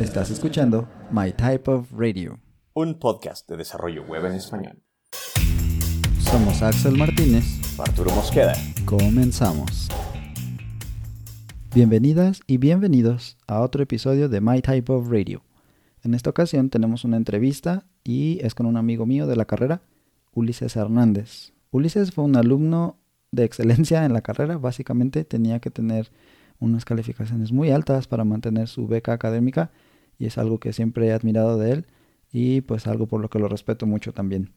Estás escuchando My Type of Radio, un podcast de desarrollo web en español. Somos Axel Martínez, Arturo Mosqueda. Comenzamos. Bienvenidas y bienvenidos a otro episodio de My Type of Radio. En esta ocasión tenemos una entrevista y es con un amigo mío de la carrera, Ulises Hernández. Ulises fue un alumno de excelencia en la carrera, básicamente tenía que tener unas calificaciones muy altas para mantener su beca académica y es algo que siempre he admirado de él y pues algo por lo que lo respeto mucho también.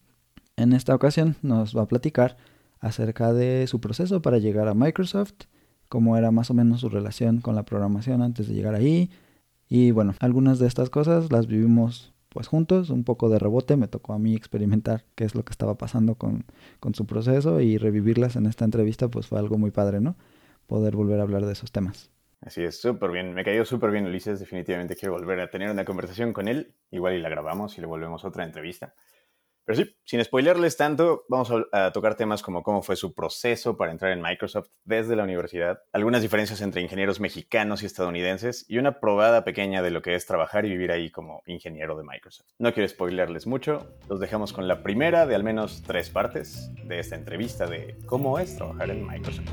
En esta ocasión nos va a platicar acerca de su proceso para llegar a Microsoft, cómo era más o menos su relación con la programación antes de llegar ahí y bueno, algunas de estas cosas las vivimos pues juntos, un poco de rebote, me tocó a mí experimentar qué es lo que estaba pasando con, con su proceso y revivirlas en esta entrevista pues fue algo muy padre, ¿no? Poder volver a hablar de esos temas. Así es, súper bien. Me cayó súper bien Ulises. Definitivamente quiero volver a tener una conversación con él. Igual y la grabamos y le volvemos otra entrevista. Pero sí, sin spoilerles tanto, vamos a, tocar temas como cómo fue su proceso para entrar en Microsoft desde la universidad, algunas diferencias entre ingenieros mexicanos y estadounidenses y una probada pequeña de lo que es trabajar y vivir ahí como ingeniero de Microsoft. No quiero spoilerles mucho, los dejamos con la primera de al menos tres partes de esta entrevista de cómo es trabajar en Microsoft.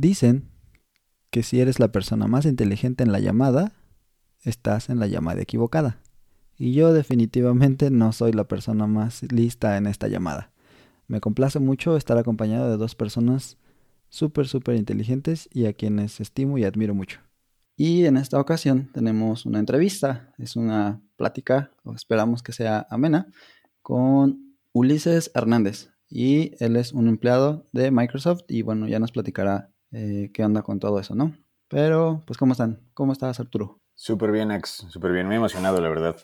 Dicen que si eres la persona más inteligente en la llamada, estás en la llamada equivocada. Y yo definitivamente no soy la persona más lista en esta llamada. Me complace mucho estar acompañado de dos personas súper, súper inteligentes y a quienes estimo y admiro mucho. Y en esta ocasión tenemos una entrevista, es una plática, o esperamos que sea amena, con Ulises Hernández. Y él es un empleado de Microsoft y bueno, ya nos platicará eh, qué onda con todo eso, ¿no? Pero, pues, ¿cómo están? ¿Cómo estás, Arturo? Súper bien, Ax, súper bien. Me he emocionado, la verdad.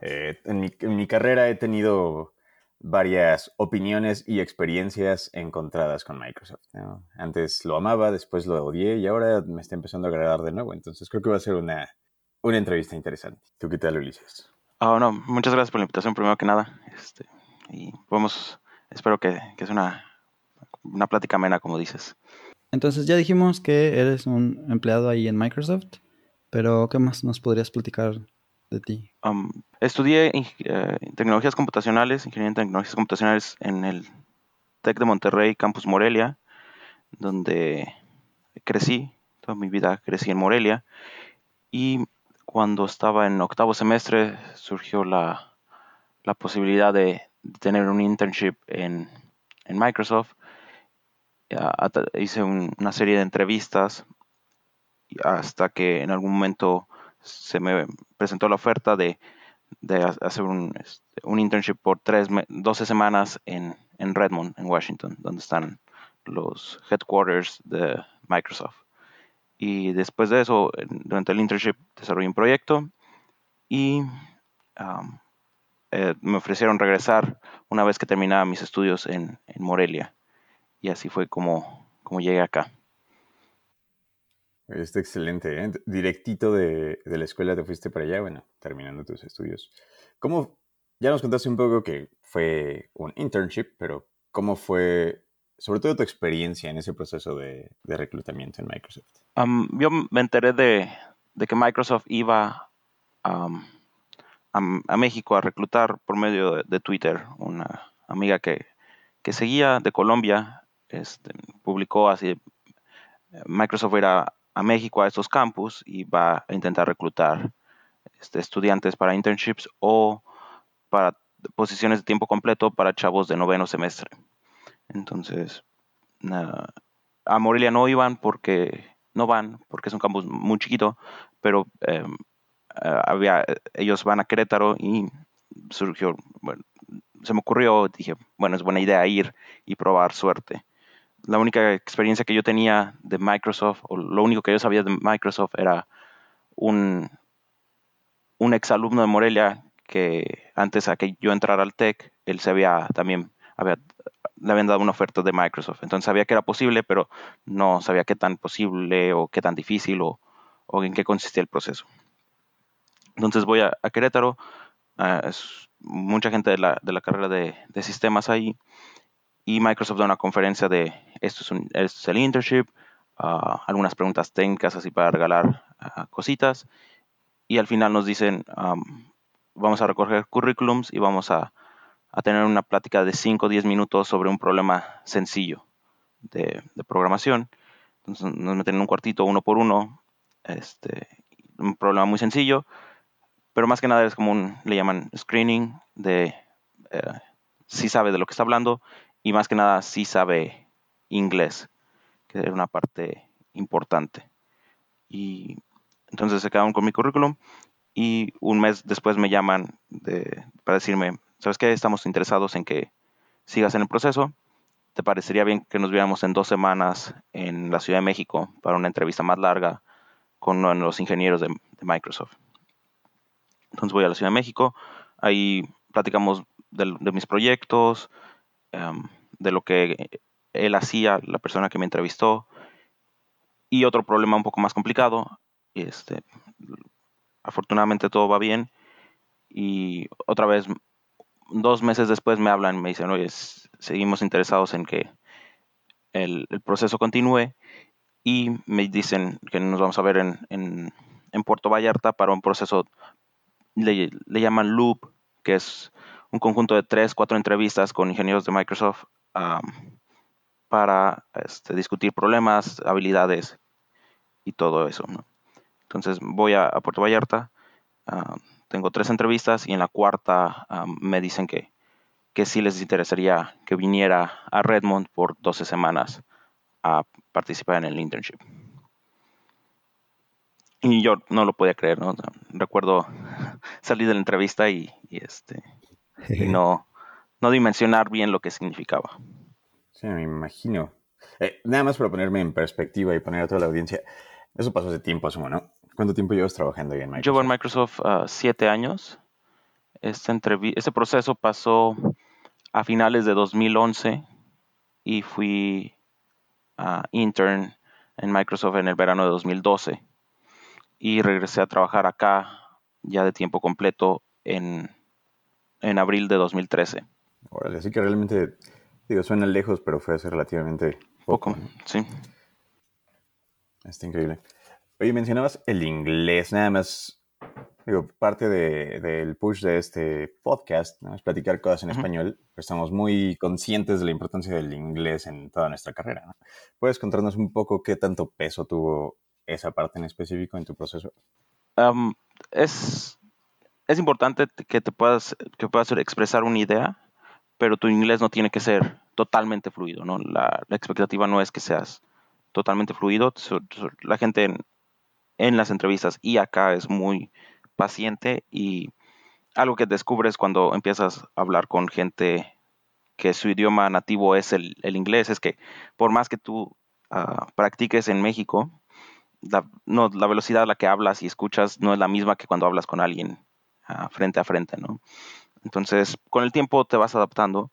Eh, en, mi, carrera he tenido varias opiniones y experiencias encontradas con Microsoft. Antes lo amaba, después lo odié y ahora me está empezando a agradar de nuevo. Entonces creo que va a ser una, una entrevista interesante. ¿Tú qué tal, Ulises? Oh, no, muchas gracias por la invitación, primero que nada. Este, y vamos, espero que, que sea una, una plática amena, como dices. Entonces ya dijimos que eres un empleado ahí en Microsoft, pero ¿qué más nos podrías platicar de ti? Estudié eh, tecnologías computacionales, ingeniería en tecnologías computacionales en el TEC de Monterrey, Campus Morelia, donde crecí, toda mi vida crecí en Morelia. Y cuando estaba en octavo semestre surgió la, posibilidad de, tener un internship en, en Microsoft hice una serie de entrevistas hasta que en algún momento se me presentó la oferta de, hacer este, un, internship por tres, 12 semanas en, en Redmond, en Washington, donde están los headquarters de Microsoft. Y después de eso, durante el internship, desarrollé un proyecto y eh, me ofrecieron regresar una vez que terminaba mis estudios en Morelia y así fue como, como llegué acá. Está excelente, ¿eh? Directito de, la escuela te fuiste para allá, bueno, terminando tus estudios. ¿Cómo, ya nos contaste un poco que fue un internship, pero cómo fue, sobre todo tu experiencia en ese proceso de, reclutamiento en Microsoft? yo me enteré de, que Microsoft iba a, México a reclutar por medio de, Twitter. Una amiga que, que seguía de Colombia este, publicó así, Microsoft irá a México a estos campus y va a intentar reclutar este, estudiantes para internships o para posiciones de tiempo completo para chavos de noveno semestre. Entonces, a Morelia no iban porque no van, porque es un campus muy chiquito, pero em, había, ellos van a Querétaro y surgió, bueno, se me ocurrió, dije, bueno, es buena idea ir y probar suerte la única experiencia que yo tenía de Microsoft, o lo único que yo sabía de Microsoft era un, un exalumno de Morelia que antes a que yo entrara al TEC, él se había también, había, le habían dado una oferta de Microsoft. Entonces sabía que era posible, pero no sabía qué tan posible o qué tan difícil o, en qué consistía el proceso. Entonces voy a, Querétaro, es mucha gente de la, de la carrera de, de sistemas ahí, y Microsoft da una conferencia de esto es, el internship, ah, algunas preguntas técnicas así para regalar ah, cositas y al final nos dicen vamos a recoger currículums y vamos a, tener una plática de 5 o 10 minutos sobre un problema sencillo de, programación. Entonces nos meten en un cuartito uno por uno, este, un problema muy sencillo, pero más que nada es como un, le llaman screening de eh, si sabe de lo que está hablando y más que nada sí sabe inglés, que es una parte importante. Y entonces se quedaron con mi currículum y un mes después me llaman de, para decirme, ¿sabes qué? Estamos interesados en que sigas en el proceso. ¿Te parecería bien que nos viéramos en dos semanas en la Ciudad de México para una entrevista más larga con uno de los ingenieros de, Microsoft? Entonces voy a la Ciudad de México, ahí platicamos de, de mis proyectos, Em, de lo que él hacía, la persona que me entrevistó. Y otro problema un poco más complicado, este, afortunadamente todo va bien. Y otra vez, dos meses después me hablan, me dicen, oye, seguimos interesados en que el, proceso continúe. Y me dicen que nos vamos a ver en, en, Puerto Vallarta para un proceso, le, le llaman Loop, que es un conjunto de tres, cuatro entrevistas con ingenieros de Microsoft para este, discutir problemas, habilidades y todo eso. Entonces voy a, Puerto Vallarta, tengo tres entrevistas y en la cuarta me dicen que, que sí les interesaría que viniera a Redmond por 12 semanas a participar en el internship. Y yo no lo podía creer, ¿no? Recuerdo salir de la entrevista y, y este y no, no dimensionar bien lo que significaba. Sí, me imagino. Eh, nada más para ponerme en perspectiva y poner a toda la audiencia, eso pasó hace tiempo, asumo, ¿no? ¿Cuánto tiempo llevas trabajando ahí en Microsoft? Llevo en Microsoft uh, siete años. Este, este proceso pasó a finales de 2011 y fui uh, intern en Microsoft en el verano de 2012 y regresé a trabajar acá ya de tiempo completo en en abril de 2013. Órale, así que realmente, digo, suena lejos, pero fue hace relativamente poco. sí. Está increíble. Oye, mencionabas el inglés, nada más, digo, parte del push de este podcast, ¿no? es platicar cosas en español, estamos muy conscientes de la importancia del inglés en toda nuestra carrera. ¿no? ¿Puedes contarnos un poco qué tanto peso tuvo esa parte en específico en tu proceso? es es importante que te puedas, que puedas expresar una idea, pero tu inglés no tiene que ser totalmente fluido, ¿no? La, expectativa no es que seas totalmente fluido. La gente en, las entrevistas y acá es muy paciente y algo que descubres cuando empiezas a hablar con gente que su idioma nativo es el, inglés es que por más que tú ah, practiques en México, la, no, la velocidad a la que hablas y escuchas no es la misma que cuando hablas con alguien frente a frente, ¿no? Entonces, con el tiempo te vas adaptando,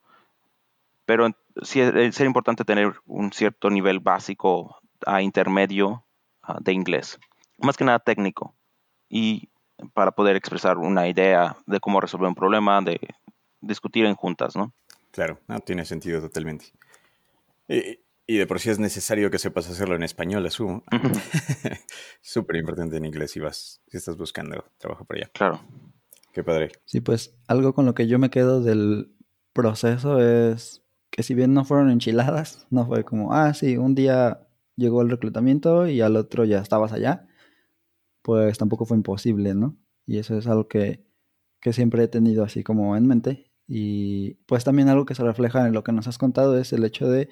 pero sí es, importante tener un cierto nivel básico a intermedio de inglés, más que nada técnico, y para poder expresar una idea de cómo resolver un problema, de discutir en juntas, ¿no? Claro, no, tiene sentido totalmente. Y, de por sí es necesario que sepas hacerlo en español, asumo. Súper importante en inglés si vas, si estás buscando trabajo por allá. Claro. Qué padre. Sí, pues algo con lo que yo me quedo del proceso es que si bien no fueron enchiladas, no fue como, ah, sí, un día llegó el reclutamiento y al otro ya estabas allá, pues tampoco fue imposible, ¿no? Y eso es algo que, que siempre he tenido así como en mente. Y pues también algo que se refleja en lo que nos has contado es el hecho de,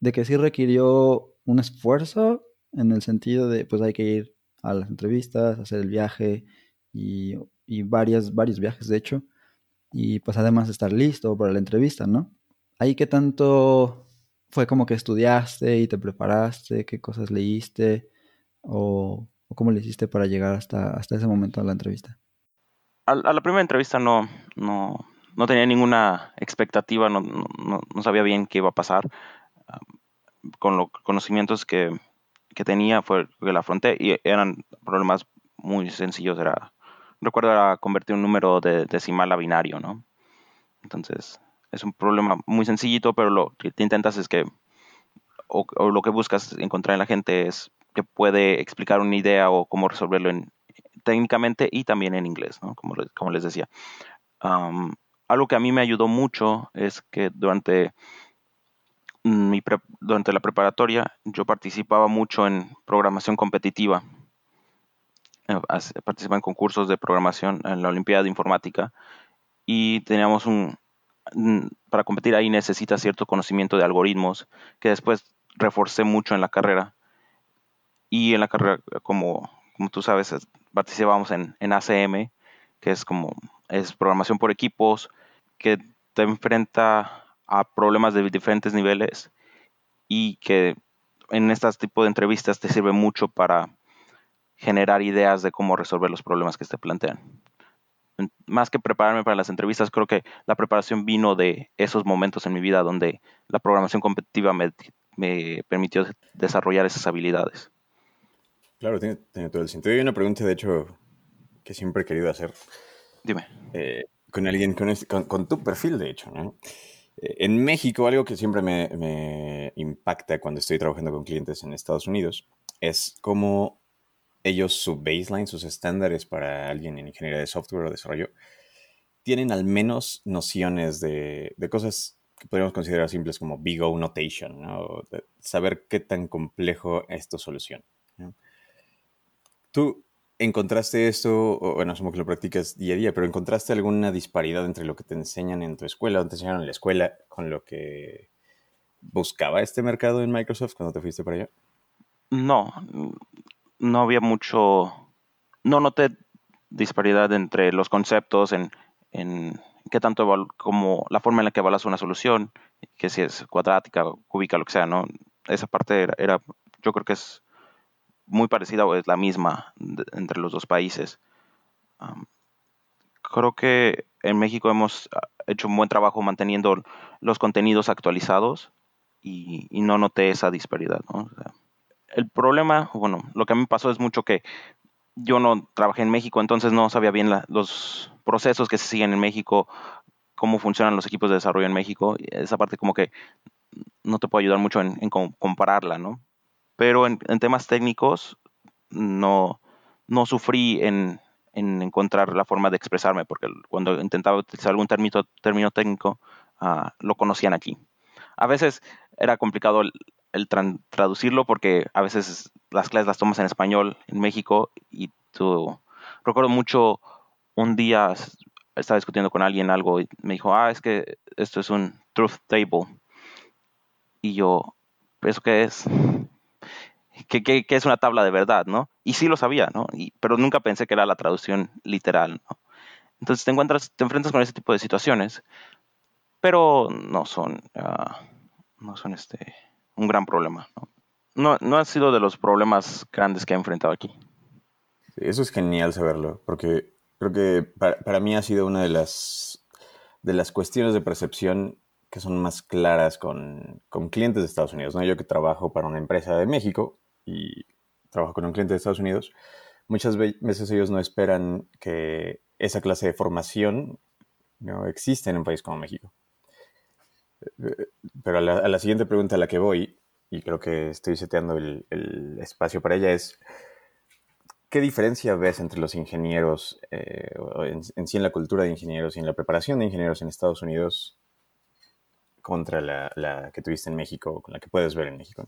de que sí requirió un esfuerzo en el sentido de, pues hay que ir a las entrevistas, hacer el viaje y y varias, varios viajes, de hecho. Y pues además estar listo para la entrevista, ¿no? Ahí qué tanto fue como que estudiaste y te preparaste, qué cosas leíste o, cómo le hiciste para llegar hasta, hasta ese momento a la entrevista. A, la primera entrevista no, no, no tenía ninguna expectativa, no, no, no, sabía bien qué iba a pasar. con los conocimientos que, que tenía fue que la afronté y eran problemas muy sencillos, era recuerdo era convertir un número de decimal a binario, ¿no? Entonces, es un problema muy sencillito, pero lo que te intentas es que, o, lo que buscas encontrar en la gente es que puede explicar una idea o cómo resolverlo en, técnicamente y también en inglés, ¿no? como, como les decía. algo que a mí me ayudó mucho es que durante, mi durante la preparatoria yo participaba mucho en programación competitiva. Eh, participaba en concursos de programación en la Olimpiada de Informática y teníamos un, para competir ahí necesitas cierto conocimiento de algoritmos que después reforcé mucho en la carrera. Y en la carrera, como, como tú sabes, participamos en, en ACM, que es como es programación por equipos, que te enfrenta a problemas de diferentes niveles y que en este tipo de entrevistas te sirve mucho para generar ideas de cómo resolver los problemas que te plantean más que prepararme para las entrevistas, creo que la preparación vino de esos momentos en mi vida donde la programación competitiva me, permitió desarrollar esas habilidades. Claro, tiene, todo el sentido. Hay una pregunta, de hecho, que siempre he querido hacer. Dime. Eh, con alguien, con, tu perfil, de hecho, eh, en México, algo que siempre me, me impacta cuando estoy trabajando con clientes en Estados Unidos es cómo ellos su baseline, sus estándares para alguien en ingeniería de software o desarrollo, tienen al menos nociones de, cosas que podríamos considerar simples como big O notation, ¿no? saber qué tan complejo es tu solución. ¿Tú encontraste esto, bueno, asumo que lo practicas día a día, pero encontraste alguna disparidad entre lo que te enseñan en tu escuela o te enseñaron en la escuela con lo que buscaba este mercado en Microsoft cuando te fuiste para allá? No, no había mucho, no noté disparidad entre los conceptos en, en qué tanto como la forma en la que evaluas una solución, que si es cuadrática, cúbica, lo que sea, ¿no? Esa parte era, yo creo que es muy parecida o es la misma entre los dos países. creo que en México hemos ah, hecho un buen trabajo manteniendo los contenidos actualizados y, no noté esa disparidad, ¿no? El problema, bueno, lo que a mí me pasó es mucho que yo no trabajé en México, entonces no sabía bien los procesos que se siguen en México, cómo funcionan los equipos de desarrollo en México. Esa parte como que no te puedo ayudar mucho en, compararla, ¿no? Pero en, temas técnicos no, no sufrí en, encontrar la forma de expresarme, porque cuando intentaba utilizar algún término, término técnico, ah, lo conocían aquí. A veces era complicado el traducirlo porque a veces las clases las tomas en español en México y tú recuerdo mucho un día estaba discutiendo con alguien algo y me dijo, ah, es que esto es un truth table. Y yo, ¿eso qué es? ¿Qué, qué, es una tabla de verdad, no? Y sí lo sabía, ¿no? pero nunca pensé que era la traducción literal, ¿no? Entonces te encuentras, te enfrentas con ese tipo de situaciones, pero no son, ah, no son este, un gran problema. ¿no? No, ha sido de los problemas grandes que he enfrentado aquí. Eso es genial saberlo, porque creo que para, mí ha sido una de las, de las cuestiones de percepción que son más claras con, clientes de Estados Unidos. ¿no? Yo que trabajo para una empresa de México y trabajo con un cliente de Estados Unidos, muchas veces ellos no esperan que esa clase de formación no exista en un país como México. Pero a la, siguiente pregunta a la que voy, y creo que estoy seteando el, espacio para ella, es ¿qué diferencia ves entre los ingenieros, eh, en, sí en la cultura de ingenieros y en la preparación de ingenieros en Estados Unidos contra la, que tuviste en México, con la que puedes ver en México?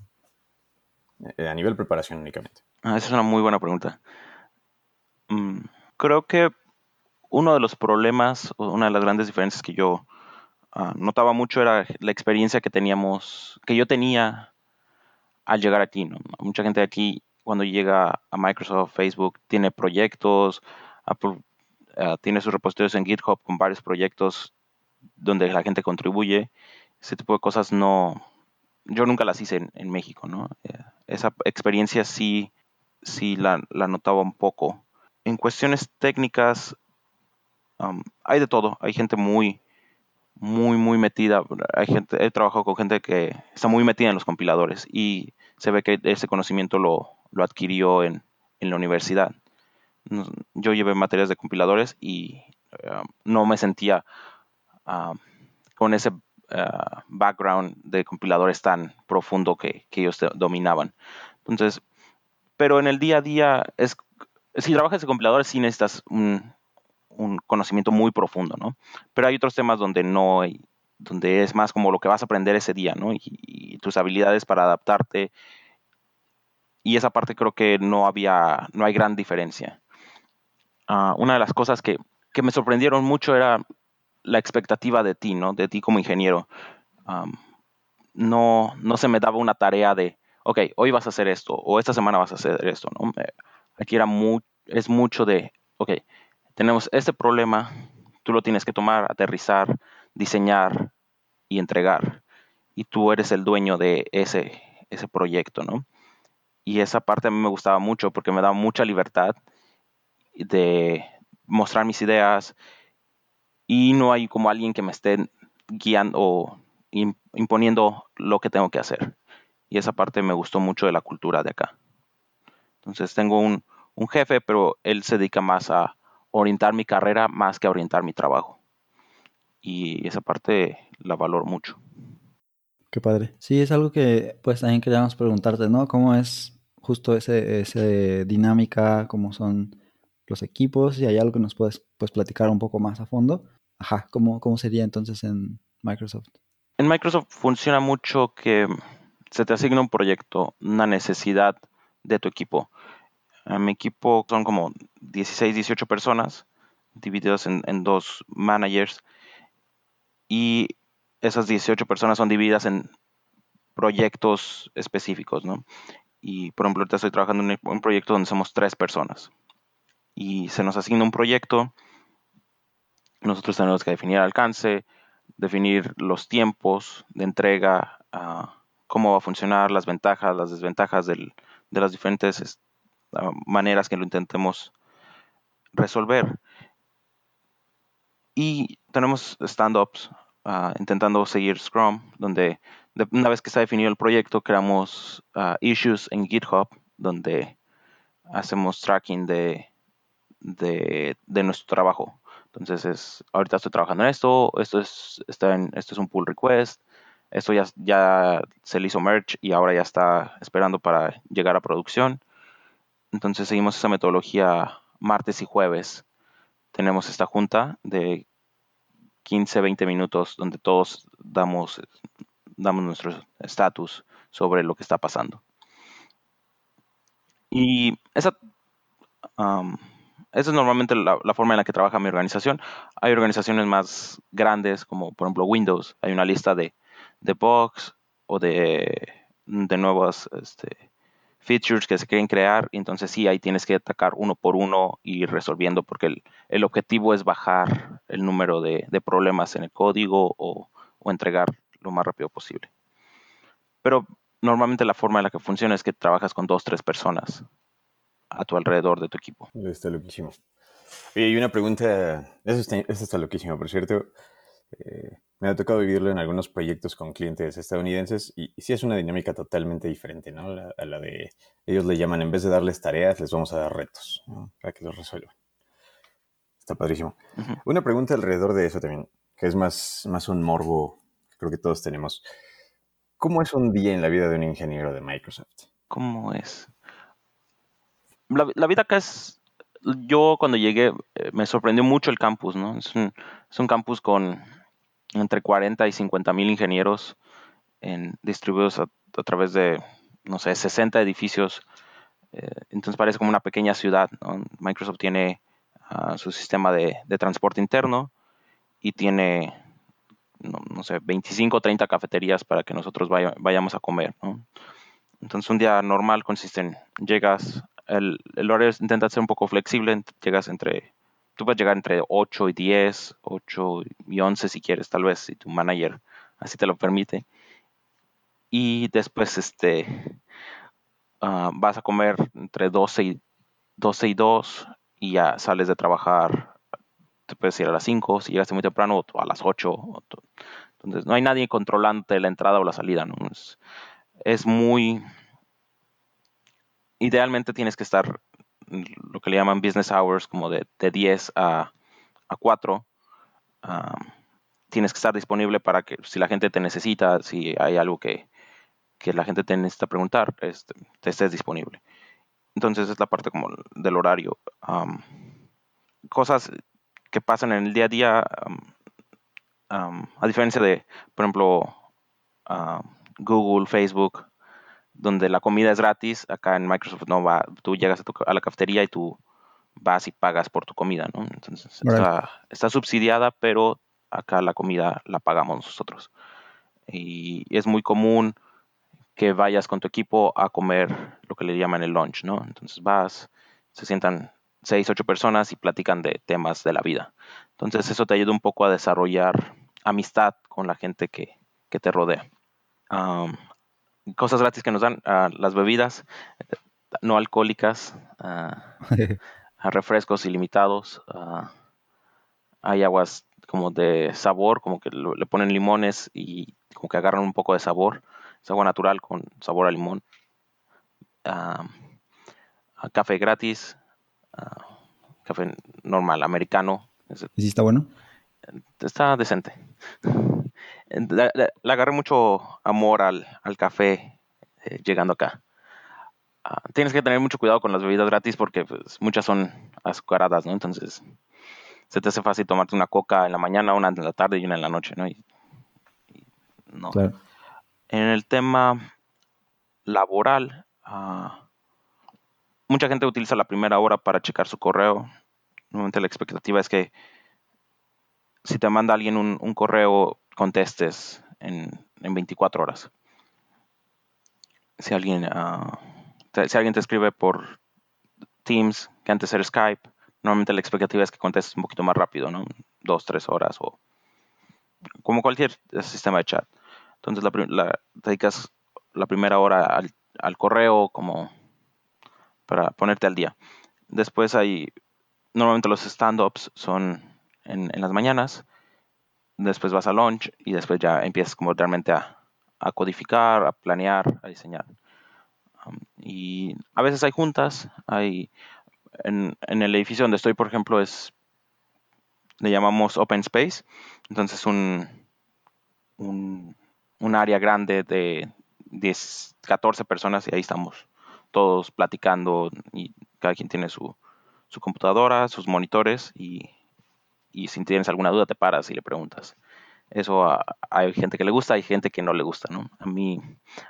Eh, a nivel preparación únicamente. Ah, esa es una muy buena pregunta. Mm, creo que uno de los problemas, una de las grandes diferencias que yo Ah, notaba mucho era la experiencia que teníamos, que yo tenía al llegar aquí. ¿no? Mucha gente aquí, cuando llega a Microsoft, Facebook, tiene proyectos, ah, tiene sus repositorios en GitHub con varios proyectos donde la gente contribuye. Ese tipo de cosas no, yo nunca las hice en, México, ¿no? Eh, esa experiencia sí, sí la, notaba un poco. En cuestiones técnicas, hay de todo. Hay gente muy, muy, muy metida. Hay gente, he trabajado con gente que está muy metida en los compiladores y se ve que ese conocimiento lo, adquirió en, la universidad. Yo llevé materias de compiladores y um, no me sentía um, con ese ah, background de compiladores tan profundo que, ellos dominaban. Entonces, pero en el día a día, es, si trabajas en compiladores, sí necesitas un, conocimiento muy profundo, ¿no? Pero hay otros temas donde no hay, donde es más como lo que vas a aprender ese día, ¿no? Y, tus habilidades para adaptarte. Y esa parte creo que no había, no hay gran diferencia. Ah, una de las cosas que, que me sorprendieron mucho era la expectativa de ti, ¿no? De ti como ingeniero. no, no se me daba una tarea de, ok, hoy vas a hacer esto, o esta semana vas a hacer esto, ¿no? Aquí era muy, es mucho de, ok, tenemos este problema, tú lo tienes que tomar, aterrizar, diseñar y entregar. Y tú eres el dueño de ese, ese proyecto, ¿no? Y esa parte a mí me gustaba mucho porque me daba mucha libertad de mostrar mis ideas y no hay como alguien que me esté guiando o imponiendo lo que tengo que hacer. Y esa parte me gustó mucho de la cultura de acá. Entonces tengo un, un jefe, pero él se dedica más a orientar mi carrera más que orientar mi trabajo. Y esa parte la valoro mucho. Qué padre. Sí, es algo que pues también queríamos preguntarte, ¿no? ¿Cómo es justo ese, ese dinámica, cómo son los equipos, y hay algo que nos puedes pues, platicar un poco más a fondo. Ajá, ¿cómo, ¿cómo sería entonces en Microsoft? En Microsoft funciona mucho que se te asigna un proyecto, una necesidad de tu equipo. Mi equipo son como 16, 18 personas divididos en, dos managers y esas 18 personas son divididas en proyectos específicos, ¿no? Y por ejemplo, ahorita estoy trabajando en un proyecto donde somos tres personas y se nos asigna un proyecto. Nosotros tenemos que definir alcance, definir los tiempos de entrega, ah, cómo va a funcionar, las ventajas, las desventajas de las diferentes maneras que lo intentemos resolver. Y tenemos stand-ups ah, intentando seguir Scrum, donde una vez que está definido el proyecto, creamos issues en GitHub, donde hacemos tracking de de, nuestro trabajo. Entonces es, ahorita estoy trabajando en esto, esto es, está en, esto es un pull request, esto ya, ya se le hizo merge y ahora ya está esperando para llegar a producción. Entonces seguimos esa metodología martes y jueves. Tenemos esta junta de 15, 20 minutos donde todos damos, damos nuestro estatus sobre lo que está pasando. Y esa esa es normalmente la, forma en la que trabaja mi organización. Hay organizaciones más grandes, como por ejemplo Windows. Hay una lista de, de bugs o de, de nuevas este, features que se quieren crear. Entonces sí, ahí tienes que atacar uno por uno y resolviendo, porque el, objetivo es bajar el número de, problemas en el código o, o entregar lo más rápido posible. Pero normalmente la forma en la que funciona es que trabajas con dos, tres personas a tu alrededor de tu equipo. Está loquísimo. Oye, y una pregunta, eso está, está loquísimo, por cierto. Eh, me ha tocado vivirlo en algunos proyectos con clientes estadounidenses y, sí es una dinámica totalmente diferente, ¿no? a la de, ellos le llaman, en vez de darles tareas, les vamos a dar retos, Para que los resuelvan. Está padrísimo. Una pregunta alrededor de eso también, que es más, más un morbo que creo que todos tenemos. ¿Cómo es un día en la vida de un ingeniero de Microsoft? ¿Cómo es? la, vida acá es, yo cuando llegué eh, me sorprendió mucho el campus, ¿no? Es un, es un campus con entre 40 y 50 mil ingenieros en, distribuidos a, través de, no sé, 60 edificios. Eh, entonces parece como una pequeña ciudad. Microsoft tiene ah, su sistema de, transporte interno y tiene, no, sé, 25 o 30 cafeterías para que nosotros vayamos a comer. Entonces un día normal consiste en, llegas el, el horario intenta ser un poco flexible, llegas entre, tú puedes llegar entre 8 y 10, 8 y 11 si quieres, tal vez, si tu manager así te lo permite. Y después este, ah, vas a comer entre 12 y, 12 y 2 y ya sales de trabajar, te puedes ir a las 5, si llegaste muy temprano, o a las 8. entonces no hay nadie controlante la entrada o la salida. ¿no? es muy idealmente tienes que estar lo que le llaman business hours, como de, de 10 a, a 4. tienes que estar disponible para que si la gente te necesita, si hay algo que, la gente te necesita preguntar, este, te estés disponible. Entonces es la parte como del horario. cosas que pasan en el día a día, a diferencia de, por ejemplo, Google, Facebook, donde la comida es gratis, acá en Microsoft no va, tú llegas a, la cafetería y tú vas y pagas por tu comida, ¿no? Entonces está, subsidiada, pero acá la comida la pagamos nosotros. Y es muy común que vayas con tu equipo a comer lo que le llaman el lunch, ¿no? Entonces vas, se sientan seis, ocho personas y platican de temas de la vida. Entonces eso te ayuda un poco a desarrollar amistad con la gente que, te rodea cosas gratis que nos dan, las bebidas no alcohólicas, a refrescos ilimitados, hay aguas como de sabor, como que le ponen limones y como que agarran un poco de sabor, es agua natural con sabor a limón, café gratis, café normal, americano. ¿Y si está bueno? Está decente le, agarré mucho amor al, café eh, llegando acá. Ah, tienes que tener mucho cuidado con las bebidas gratis porque pues, muchas son azucaradas, ¿no? Entonces se te hace fácil tomarte una coca en la mañana, una en la tarde y una en la noche, ¿no? no. En el tema laboral, ah, mucha gente utiliza la primera hora para checar su correo. Normalmente la expectativa es que si te manda alguien un correo contestes en, en 24 horas. Si alguien, uh, te, si alguien te escribe por Teams, que antes era Skype, normalmente la expectativa es que contestes un poquito más rápido, ¿no? Dos, tres horas o como cualquier sistema de chat. Entonces la, la, dedicas la primera hora al, al, correo como para ponerte al día. Después hay, normalmente los stand-ups son en, en las mañanas después vas a launch y después ya empiezas como realmente a, codificar, a planear, a diseñar. Um, y a veces hay juntas, hay en, el edificio donde estoy, por ejemplo, es le llamamos Open Space, entonces un, un, un área grande de 10, 14 personas y ahí estamos todos platicando y cada quien tiene su, su computadora, sus monitores y y si tienes alguna duda te paras y le preguntas. Eso hay gente que le gusta, hay gente que no le gusta, ¿no? A mí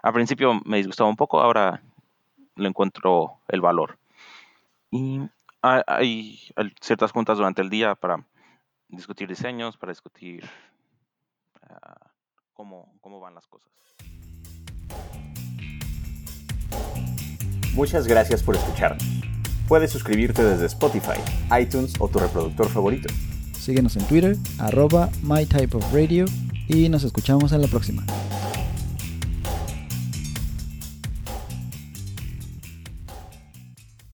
al principio me disgustaba un poco, ahora le encuentro el valor. Y hay, ciertas juntas durante el día para discutir diseños, para discutir cómo, cómo van las cosas. Muchas gracias por escuchar. Puedes suscribirte desde Spotify, iTunes o tu reproductor favorito. Síguenos en Twitter, arroba mytypeofradio y nos escuchamos en la próxima.